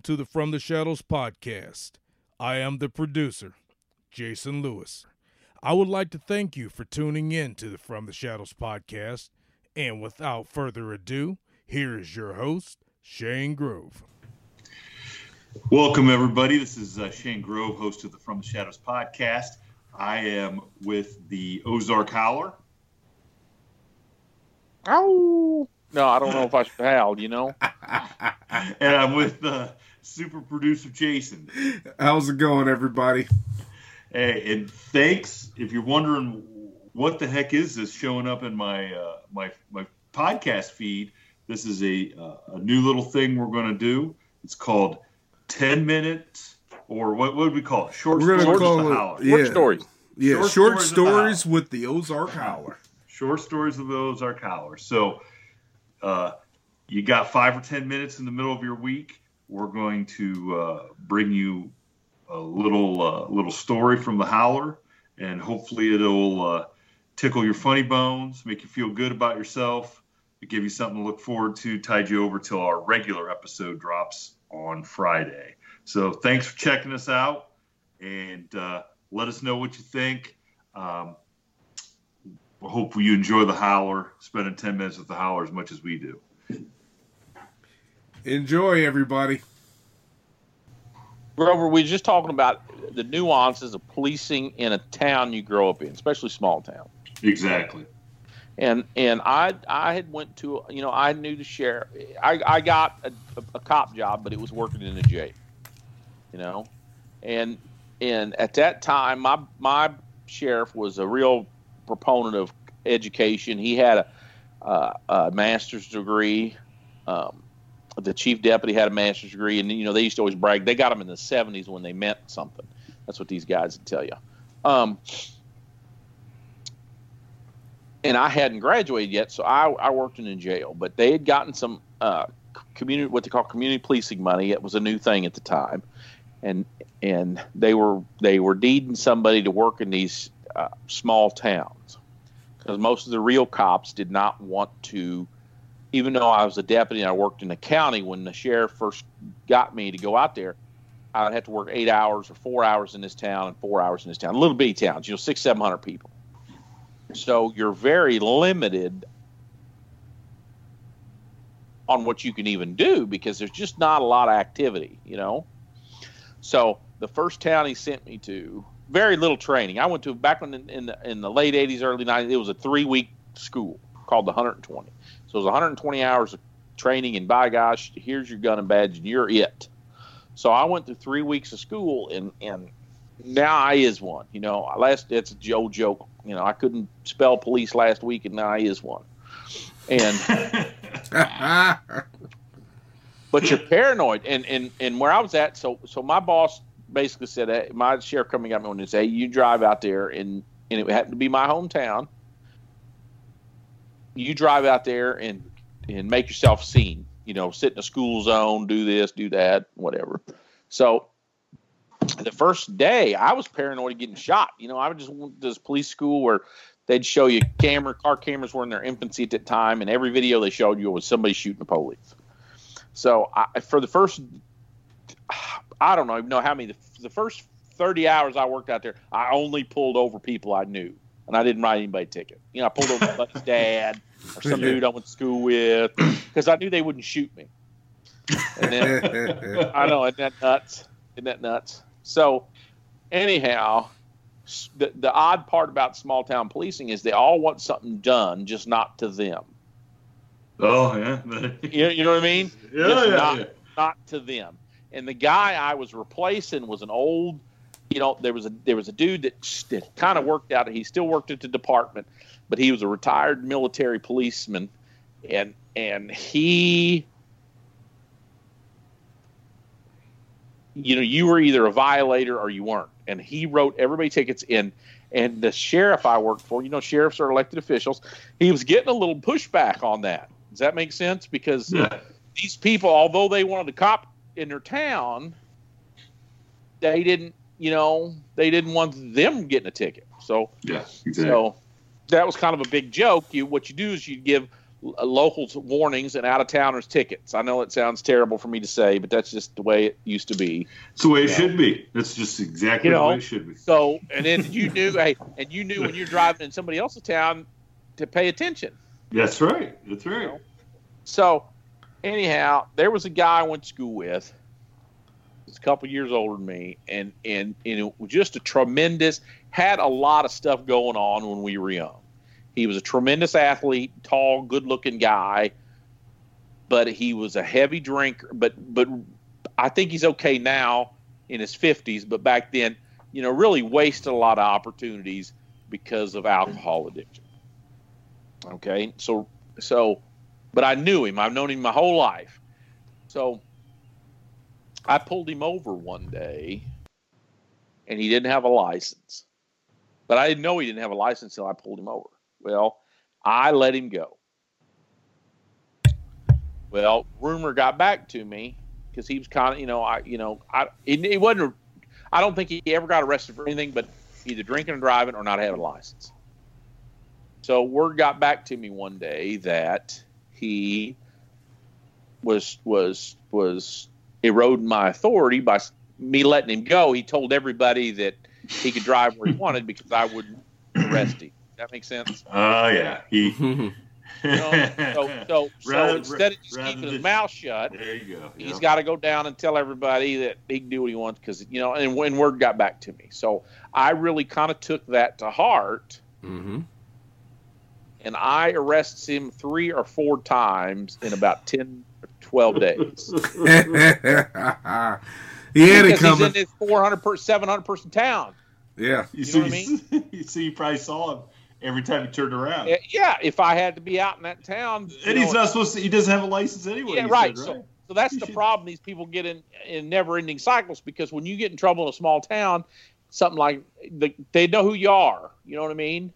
Welcome to the From the Shadows podcast. I am the producer, Jason Lewis. I would like to thank you for tuning in to the From the Shadows podcast. And without further ado, here is your host, Shane Grove. Welcome, everybody. This is uh, Shane Grove, host of the From the Shadows podcast. I am with the Ozark Howler. Ow! No, I don't know if I should howl, you know? and I'm with uh, super producer Jason. How's it going, everybody? Hey, and thanks. If you're wondering what the heck is this showing up in my uh, my my podcast feed, this is a uh, a new little thing we're going to do. It's called 10 minutes, or what, what would we call it? Short We're stories gonna with the call Howler. it Short yeah, stories. Yeah, Short short, stories with the with the Ozark Howler. Short stories of the Ozark Howler. So, uh, you got five or ten minutes in the middle of your week. We're going to uh, bring you a little uh, little story from the Howler, and hopefully it'll uh, tickle your funny bones, make you feel good about yourself, give you something to look forward to, tide you over till our regular episode drops on Friday. So, thanks for checking us out, and uh, let us know what you think. Um, I hope you enjoy the howler, spending 10 minutes with the howler as much as we do. Enjoy, everybody. Grover, we were just talking about the nuances of policing in a town you grow up in, especially small town. Exactly. And and I I had went to you know I knew the sheriff. I, I got a, a, a cop job, but it was working in a jail. You know, and and at that time my my sheriff was a real proponent of education. He had a, uh, a master's degree. Um, the chief deputy had a master's degree, and you know they used to always brag. They got them in the '70s when they meant something. That's what these guys would tell you. Um, and I hadn't graduated yet, so I, I worked in a jail. But they had gotten some uh, community, what they call community policing money. It was a new thing at the time, and and they were they were needing somebody to work in these uh, small towns because most of the real cops did not want to. Even though I was a deputy and I worked in the county, when the sheriff first got me to go out there, I would have to work eight hours or four hours in this town and four hours in this town. Little bitty towns, you know, six, seven hundred people. So you're very limited on what you can even do because there's just not a lot of activity, you know. So the first town he sent me to, very little training. I went to back when in, in the in the late '80s, early '90s. It was a three week school called the 120. So it was 120 hours of training, and by gosh, here's your gun and badge, and you're it. So I went through three weeks of school, and and now I is one. You know, last it's a old joke. You know, I couldn't spell police last week, and now I is one. And but you're paranoid, and and and where I was at, so so my boss basically said, hey, my sheriff coming at me and said, hey, you drive out there, and and it happened to be my hometown, you drive out there and and make yourself seen. You know, sit in a school zone, do this, do that, whatever. So the first day, I was paranoid of getting shot. You know, I would just went to this police school where they'd show you camera, car cameras were in their infancy at that time, and every video they showed you was somebody shooting the police. So I, for the first, I don't even know how many, the, the first 30 hours I worked out there, I only pulled over people I knew, and I didn't write anybody a ticket. You know, I pulled over my buddy's dad or some dude I went to school with because I knew they wouldn't shoot me. And then I know, isn't that nuts? Isn't that nuts? So, anyhow, the, the odd part about small town policing is they all want something done, just not to them. Oh yeah, you, you know what I mean? yeah, Just yeah, not, yeah. not to them. And the guy I was replacing was an old, you know, there was a there was a dude that, that kind of worked out. He still worked at the department, but he was a retired military policeman, and and he, you know, you were either a violator or you weren't. And he wrote everybody tickets in. And the sheriff I worked for, you know, sheriffs are elected officials. He was getting a little pushback on that. Does that make sense? Because Yeah. these people, although they wanted a cop in their town, they didn't, you know, they didn't want them getting a ticket. So, Yeah, exactly. so that was kind of a big joke. You what you do is you give locals warnings and out of towners tickets. I know it sounds terrible for me to say, but that's just the way it used to be. it's the way it Yeah. should be. That's just exactly You the way it should be. So, and then you knew, hey, and you knew when you're driving in somebody else's town to pay attention. That's right. That's right. So, anyhow, there was a guy I went to school with. He's a couple years older than me, and and and it was just a tremendous. Had a lot of stuff going on when we were young. He was a tremendous athlete, tall, good-looking guy, but he was a heavy drinker. But but I think he's okay now in his fifties. But back then, you know, really wasted a lot of opportunities because of alcohol addiction. Okay, so so but I knew him. I've known him my whole life. So I pulled him over one day and he didn't have a license. But I didn't know he didn't have a license until I pulled him over. Well, I let him go. Well, rumor got back to me because he was kind of, you know, I, you know, I, it, it wasn't, I don't think he ever got arrested for anything but either drinking and driving or not having a license. So word got back to me one day that he was was was eroding my authority by me letting him go. He told everybody that he could drive where he wanted because I wouldn't arrest him. That makes sense. Oh yeah. He. You know? So so, so instead of just rather keeping his mouth shut, there you go. he's yeah. got to go down and tell everybody that he can do what he wants because you know. And when word got back to me, so I really kind of took that to heart. Mm-hmm. and I arrested him three or four times in about 10 or 12 days. he had it because he's in this 400 per 700 person town. Yeah. You, You know what I see, you see, you probably saw him every time he turned around. Yeah, if I had to be out in that town. you and he's know, not supposed to. He doesn't have a license anyway. Yeah, right. said, So, so that's You the should- problem these people get in, in never ending cycles because when you get in trouble in a small town, something like the, they know who you are. You know what I mean?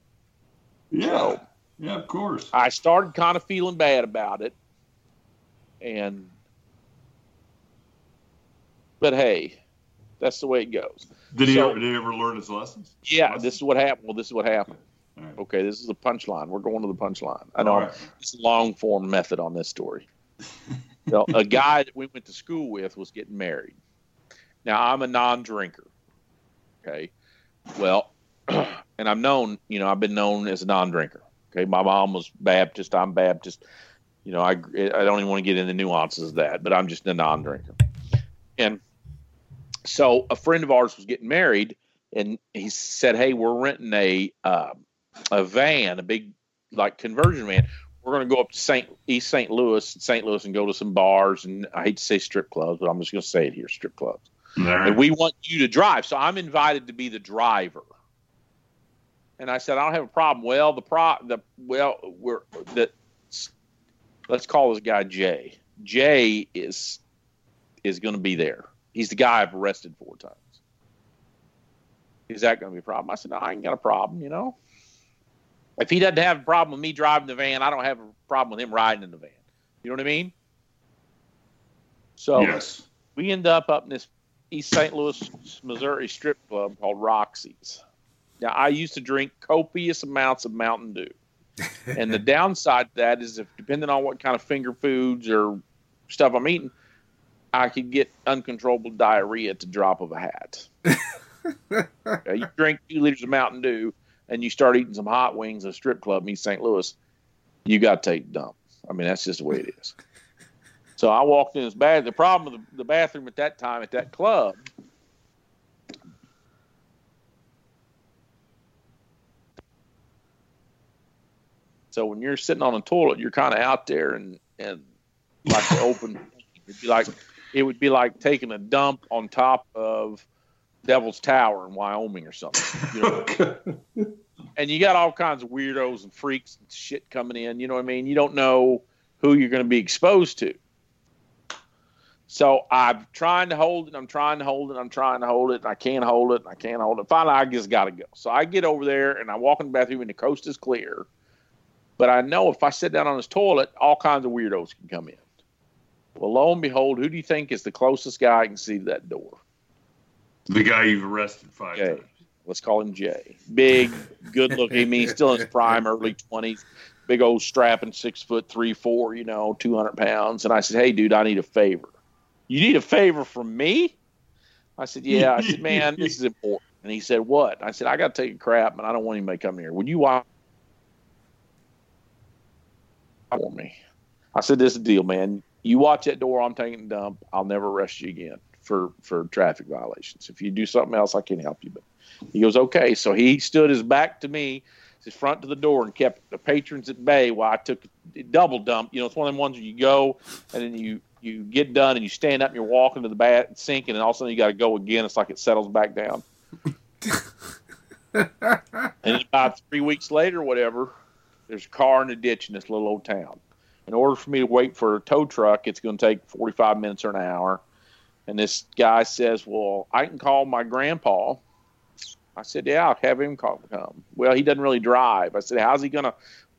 yeah, So- yeah, of course. I started kind of feeling bad about it. And, but hey, that's the way it goes. Did he so- ever? Did he ever learn his lessons? Yeah, Lessons? this is what happened. Well, this is what happened. Right. Okay, this is the punchline. We're going to the punchline. I know right. it's long form method on this story. so, a guy that we went to school with was getting married. Now, I'm a non drinker. Okay. Well, and I'm known, you know, I've been known as a non drinker. Okay. My mom was Baptist. I'm Baptist. You know, I, I don't even want to get into nuances of that, but I'm just a non drinker. And so a friend of ours was getting married and he said, "Hey, we're renting a uh, a van, a big like conversion van. We're going to go up to Saint East St. Louis, St. Louis, and go to some bars. And I hate to say strip clubs, but I'm just going to say it here: strip clubs. Right. And we want you to drive. So I'm invited to be the driver. And I said, I don't have a problem. Well, the pro the well we're the let's call this guy Jay. Jay is is going to be there. He's the guy I've arrested four times. Is that going to be a problem? I said, no, I ain't got a problem, you know. If he doesn't have a problem with me driving the van, I don't have a problem with him riding in the van. You know what I mean? So yes. we end up up in this East St. Louis, Missouri strip club called Roxy's. Now, I used to drink copious amounts of Mountain Dew. And the downside to that is if depending on what kind of finger foods or stuff I'm eating, I could get uncontrollable diarrhea at the drop of a hat. okay, you drink two liters of Mountain Dew and you start eating some hot wings at a strip club in East St. Louis, you got to take dump. I mean, that's just the way it is. So I walked in this bad. The problem with the, the bathroom at that time at that club So when you're sitting on a toilet, you're kind of out there and and like the open. It'd be like it would be like taking a dump on top of Devil's Tower in Wyoming or something. You know? and you got all kinds of weirdos and freaks and shit coming in. You know what I mean? You don't know who you're going to be exposed to. So I'm trying to hold it. I'm trying to hold it. I'm trying to hold it. And I can't hold it. And I can't hold it. Finally, I just got to go. So I get over there and I walk in the bathroom and the coast is clear. But I know if I sit down on this toilet, all kinds of weirdos can come in. Well, lo and behold, who do you think is the closest guy I can see to that door? The guy you've arrested five Jay. times. Let's call him Jay. Big, good looking. I mean, he's still in his prime, early 20s. Big old strapping, six foot three, four, you know, 200 pounds. And I said, Hey, dude, I need a favor. You need a favor from me? I said, Yeah. I said, Man, this is important. And he said, What? I said, I got to take a crap, and I don't want anybody coming here. Would you watch for me? I said, This is the deal, man. You watch that door, I'm taking a dump. I'll never arrest you again for, for traffic violations. If you do something else, I can't help you. But he goes, Okay. So he stood his back to me, his front to the door, and kept the patrons at bay while I took a double dump. You know, it's one of them ones where you go and then you you get done and you stand up and you're walking to the bat sink and all of a sudden you got to go again. It's like it settles back down. and about three weeks later, whatever, there's a car in a ditch in this little old town. In order for me to wait for a tow truck, it's going to take 45 minutes or an hour. And this guy says, "Well, I can call my grandpa." I said, "Yeah, I'll have him call, come." Well, he doesn't really drive. I said, "How's he going to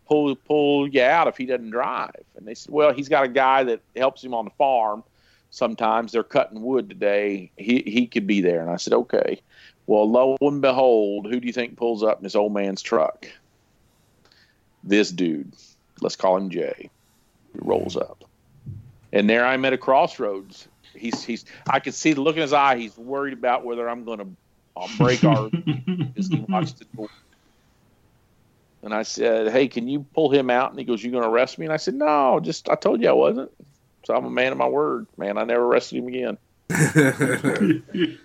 pull pull you out if he doesn't drive?" And they said, "Well, he's got a guy that helps him on the farm. Sometimes they're cutting wood today. He he could be there." And I said, "Okay." Well, lo and behold, who do you think pulls up in this old man's truck? This dude. Let's call him Jay. Rolls up, and there I'm at a crossroads. He's he's. I can see the look in his eye. He's worried about whether I'm going to I'll break our. as he watched the door. And I said, "Hey, can you pull him out?" And he goes, "You going to arrest me?" And I said, "No, just I told you I wasn't. So I'm a man of my word, man. I never arrested him again."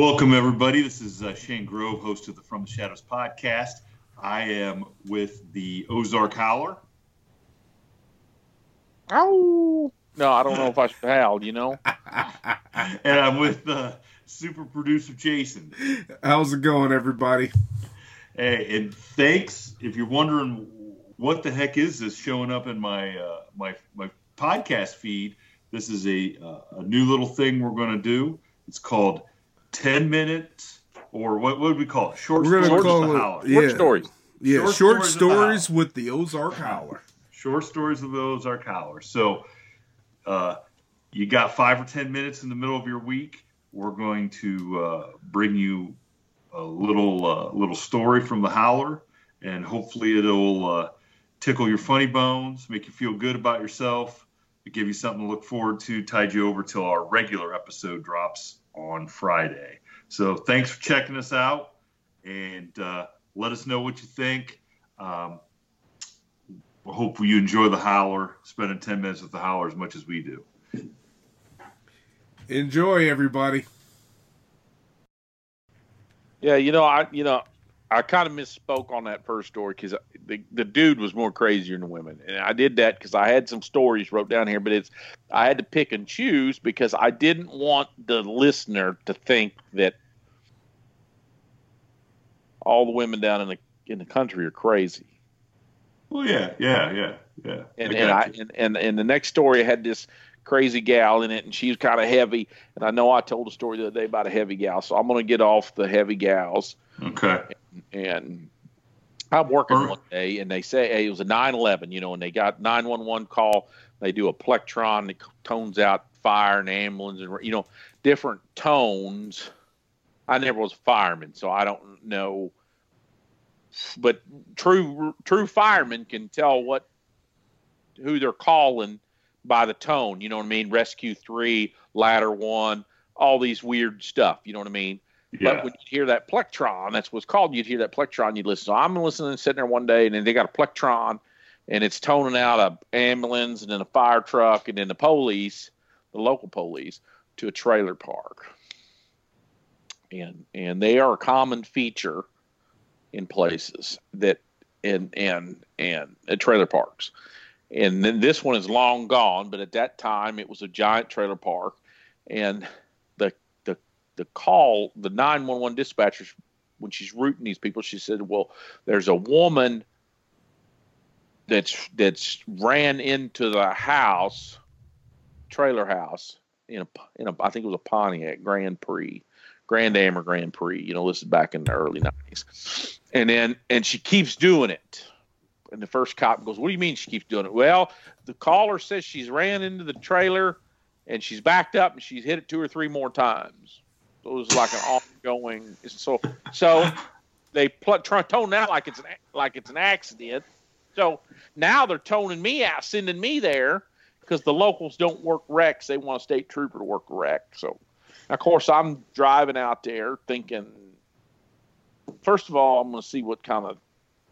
Welcome, everybody. This is uh, Shane Grove, host of the From the Shadows podcast. I am with the Ozark Howler. Ow! No, I don't know if I should howl. You know. and I'm with uh, super producer Jason. How's it going, everybody? Hey, and thanks. If you're wondering what the heck is this showing up in my uh, my my podcast feed, This is a uh, a new little thing we're going to do. It's called ten minutes, or what what would we call it? Short We're stories call of the it- Howler. yeah. Short stories. Yeah, Short short, stories of the stories with the Ozark Howler. Short stories of the Ozark Howler. So, uh, you got five or ten minutes in the middle of your week. We're going to uh, bring you a little uh, little story from the Howler, and hopefully it'll uh, tickle your funny bones, make you feel good about yourself, give you something to look forward to, tide you over till our regular episode drops on Friday. So thanks for checking us out, and uh, let us know what you think. Um, we hope you enjoy the Howler, spending 10 minutes with the Howler as much as we do. Enjoy, everybody. Yeah, you know, I you know, I kind of misspoke on that first story because the the dude was more crazier than women, and I did that because I had some stories wrote down here, but it's I had to pick and choose because I didn't want the listener to think that all the women down in the in the country are crazy. Well, yeah, yeah, yeah, yeah. and I and I and, and and the next story had this crazy gal in it, and she was kind of heavy. And I know I told a story the other day about a heavy gal, so I'm going to get off the heavy gals. okay. And I'm working one day, and they say hey, it was a 911, you know, and they got 911 call. They do a plectron that tones out fire and ambulance, and you know, different tones. I never was a fireman, so I don't know. But true true firemen can tell what who they're calling by the tone. You know what I mean? Rescue three, ladder one, all these weird stuff. You know what I mean? Yeah. But when you hear that plectron, that's what's called. You'd hear that plectron, you'd listen. So I'm listening, sitting there one day, and then they got a plectron, and it's toning out a ambulance, and then a fire truck, and then the police, the local police, to a trailer park. And and they are a common feature in places that and and and at trailer parks. And then this one is long gone, but at that time it was a giant trailer park, and the call the nine one one dispatchers when she's routing these people, she said, "Well, there's a woman that's that's ran into the house, trailer house in a in a I think it was a Pontiac Grand Prix, Grand Am or Grand Prix. You know, this is back in the early '90s, and then and she keeps doing it." And the first cop goes, "What do you mean she keeps doing it?" Well, the caller says she's ran into the trailer, and she's backed up, and she's hit it two or three more times. It was like an ongoing. So so they pl- try to tone that like it's an like it's an accident. So now they're toning me out, sending me there because the locals don't work wrecks. They want a state trooper to work a wreck. So, of course, I'm driving out there thinking, first of all, I'm going to see what kind of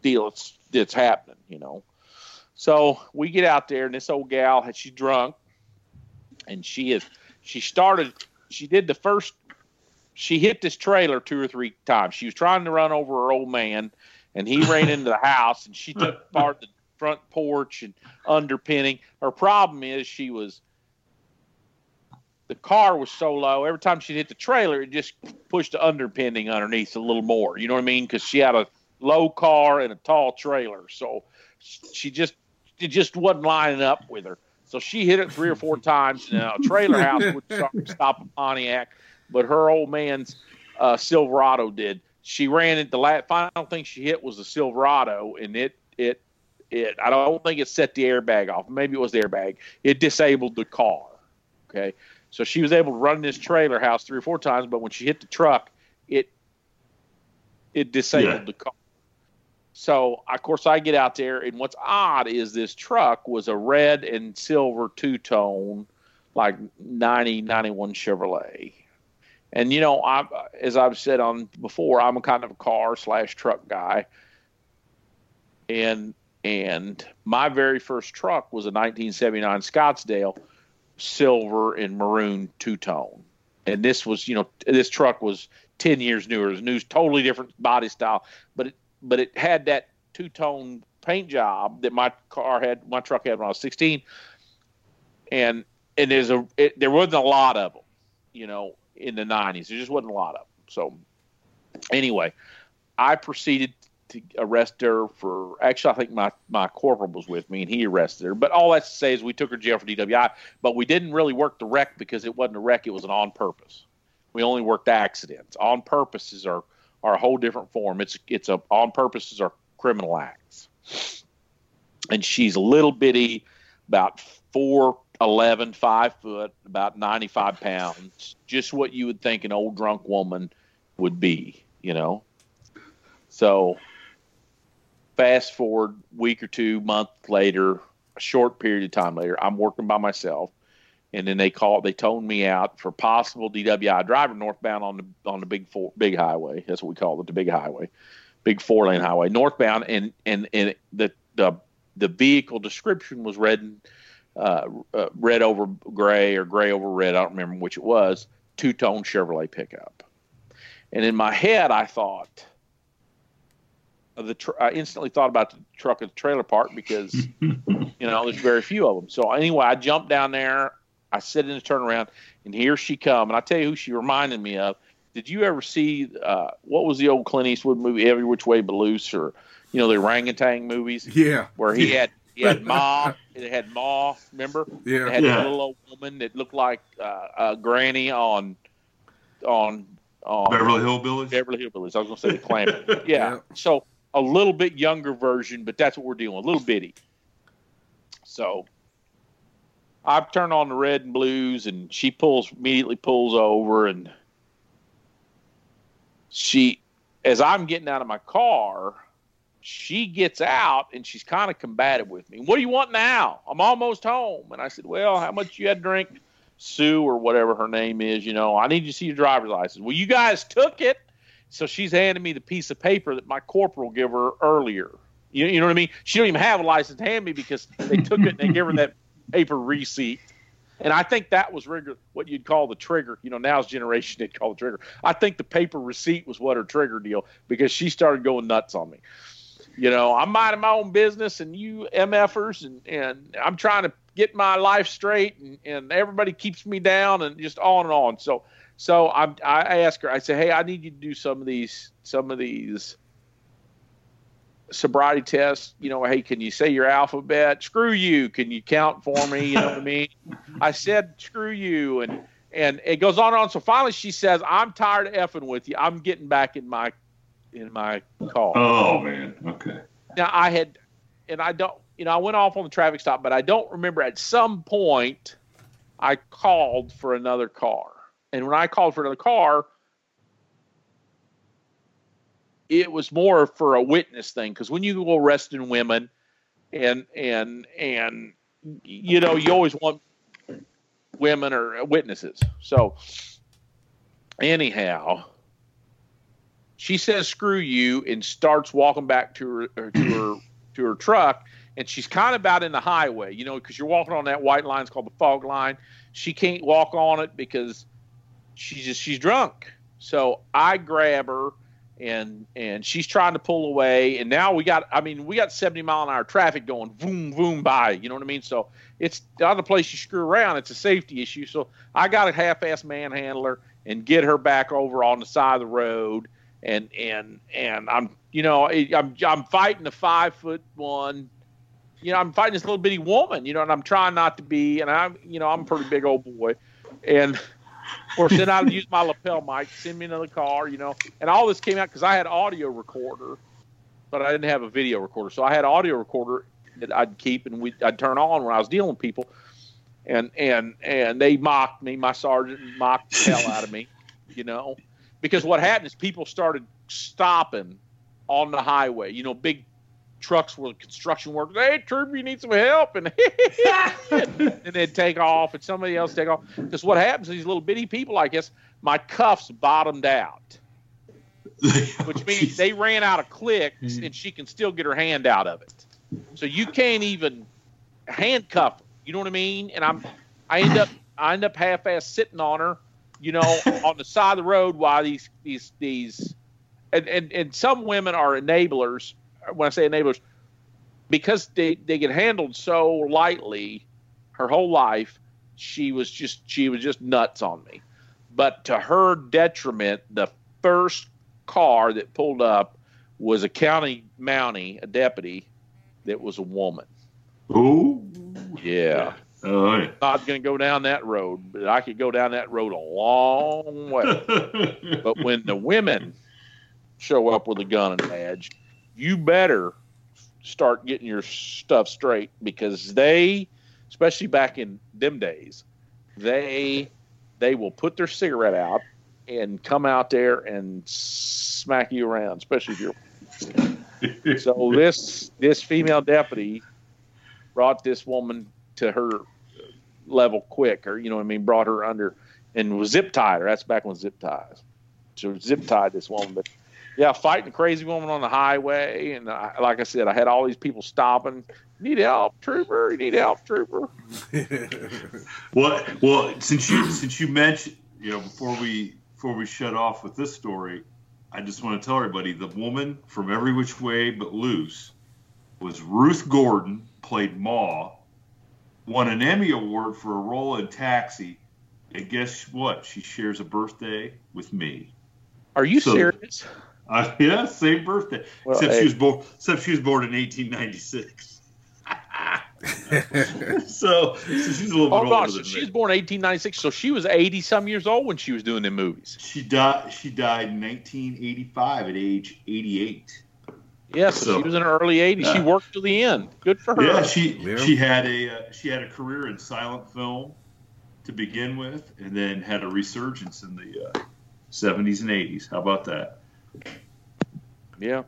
deal it's, happening, you know. So we get out there, and this old gal, had she drunk, and she is, she started, she did the first, she hit this trailer two or three times. She was trying to run over her old man, and he ran into the house, and she took apart the front porch and underpinning. Her problem is she was the car was so low. Every time she hit the trailer, it just pushed the underpinning underneath a little more. You know what I mean? Because she had a low car and a tall trailer, so she just it just wasn't lining up with her. So she hit it three or four times. Now, a trailer house would stop, stop a Pontiac, but her old man's uh, Silverado did. She ran it. The last final thing she hit was a Silverado, and it it it. I don't think it set the airbag off. Maybe it was the airbag. It disabled the car. Okay, so she was able to run this trailer house three or four times, but when she hit the truck, it it disabled Yeah. the car. So of course I get out there, and what's odd is this truck was a red and silver two tone, like 90, 91 Chevrolet. And you know, I as I've said on before, I'm a kind of a car slash truck guy. And and my very first truck was a 1979 Scottsdale, silver and maroon two tone. And this was, you know, this truck was 10 years newer. It was new, totally different body style, but it but it had that two tone paint job that my car had, my truck had when I was 16. And and there's a it, there wasn't a lot of them, you know, in the 90s. There just wasn't a lot of them. So anyway, I proceeded to arrest her for. Actually, I think my my corporal was with me, and he arrested her. But all that's to say is we took her to jail for DWI, but we didn't really work the wreck because it wasn't a wreck; it was an on purpose. We only worked accidents. On purposes are are a whole different form. It's it's a on purposes are criminal acts. And she's a little bitty, about four eleven, five foot, about ninety five pounds. Just what you would think an old drunk woman would be, you know. So fast forward week or two, month later, a short period of time later, I'm working by myself and then they called they toned me out for possible DWI driver northbound on the on the big four big highway. That's what we call it, the big highway, big four lane highway northbound, and and and the the the vehicle description was red and uh, uh, red over gray or gray over red. I don't remember which it was. Two tone Chevrolet pickup, and in my head I thought. The tr- I instantly thought about the truck at the trailer park because you know there's very few of them. So anyway, I jumped down there. I sit in the turnaround, and here she come. And I tell you who she reminded me of. Did you ever see uh, what was the old Clint Eastwood movie, Every Which Way But Loose, or you know the orangutan movies? Yeah, where he had he had Ma, it had Ma. Remember? Yeah, it had yeah. a little old woman that looked like uh, a granny on on on Beverly Hillbillies. Beverly Hillbillies. I was going to say the Clampett. Yeah. Yeah. So a little bit younger version, but that's what we're dealing with, a little bitty. So I've turned on the red and blues, and she pulls immediately pulls over, and she, as I'm getting out of my car, she gets out and she's kind of combative with me. What do you want now? I'm almost home. And I said, Well, how much you had to drink? Sue or whatever her name is, you know, I need to see your driver's license. Well, you guys took it. So she's handing me the piece of paper that my corporal gave her earlier. You, you know what I mean? She don't even have a license to hand me because they took it and they gave her that paper receipt. And I think that was rigor, what you'd call the trigger. You know, now's generation they'd call the trigger. I think the paper receipt was what her trigger deal because she started going nuts on me. You know, I'm minding my own business and you MFers and, and I'm trying to get my life straight and, and everybody keeps me down and just on and on. So so I'm, I asked her, I said, Hey, I need you to do some of these some of these sobriety tests. You know, hey, can you say your alphabet? Screw you. Can you count for me? You know what I mean? I said, screw you. And and it goes on and on. So finally she says, I'm tired of effing with you. I'm getting back in my in my car. Oh man. Okay. Now I had, and I don't, you know, I went off on the traffic stop, but I don't remember at some point I called for another car. And when I called for another car, it was more for a witness thing because when you go arresting women, and and and you know you always want women or witnesses. So anyhow, she says screw you and starts walking back to her to her to her truck. And she's kind of out in the highway you know because you're walking on that white line it's called the fog line. She can't walk on it because she's just she's drunk. So i grab her and and she's trying to pull away. And now we got i mean we got 70 mile an hour traffic going boom boom by you know what i mean? So it's the other place you screw around it's a safety issue. So i got a half-ass manhandler and get her back over on the side of the road and and and I'm you know I'm I'm fighting a five foot one, you know I'm fighting this little bitty woman, you know, and I'm trying not to be, and I'm you know I'm a pretty big old boy, and course then I use my lapel mic, send me another car, you know, and all this came out because I had audio recorder, but I didn't have a video recorder, so I had audio recorder that I'd keep and we I'd turn on when I was dealing with people, and and and they mocked me, my sergeant mocked the hell out of me, you know because what happened is people started stopping on the highway. You know, big trucks with construction workers. Hey, Trooper, you need some help, and and they'd take off, and somebody else take off. Because what happens is these little bitty people, I guess, my cuffs bottomed out, which means they ran out of clicks, mm-hmm. and she can still get her hand out of it. So you can't even handcuff her. You know what I mean? And I'm, I end up, I end up half-ass sitting on her you know, on the side of the road while these these these and, and, and some women are enablers. When I say enablers, because they, they get handled so lightly her whole life, she was just she was just nuts on me. But to her detriment, the first car that pulled up was a county mountie, a deputy that was a woman. Ooh. Yeah. Oh, yeah. Not going to go down that road, but I could go down that road a long way. but when the women show up with a gun and badge, you better start getting your stuff straight because they, especially back in them days, they they will put their cigarette out and come out there and smack you around, especially if you're. so this this female deputy brought this woman to her level quick, or you know what I mean, brought her under and was zip tied her. That's back when zip ties. So zip tied this woman, but yeah, fighting crazy woman on the highway, and I, like I said, I had all these people stopping. Need help, trooper? You need help, trooper? well, well, since you since you mentioned, you know, before we before we shut off with this story, I just want to tell everybody the woman from Every Which Way But Loose was Ruth Gordon, played Ma, won an Emmy Award for a role in Taxi, and guess what? She shares a birthday with me. Are you so, serious? Uh, yeah, same birthday. Well, except hey. she was born. Except she was born in 1896. so, so, she's a little oh, bit older. No, so she was born 1896. So she was 80 some years old when she was doing the movies. She died. She died in 1985 at age 88. Yeah, so, so she was in her early 80s. Uh, she worked to the end. Good for her. Yeah, she yeah. she had a uh, she had a career in silent film to begin with, and then had a resurgence in the uh, 70s and 80s. How about that? Yeah.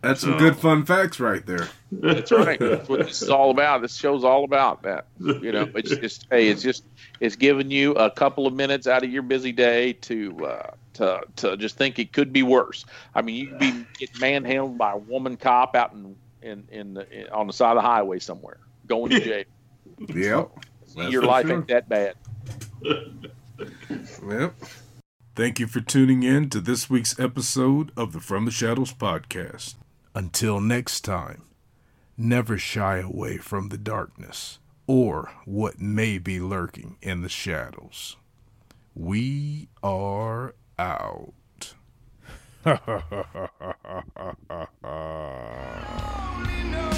That's some good fun facts right there. That's right. That's what this is all about. This show's all about that. You know, it's just hey, it's just it's giving you a couple of minutes out of your busy day to uh, to to just think it could be worse. I mean, you could be get manhandled by a woman cop out in in, in, the, in on the side of the highway somewhere, going to jail. Yep. So your life sure. ain't that bad. yep. Thank you for tuning in to this week's episode of the From the Shadows podcast. Until next time, never shy away from the darkness or what may be lurking in the shadows. We are out.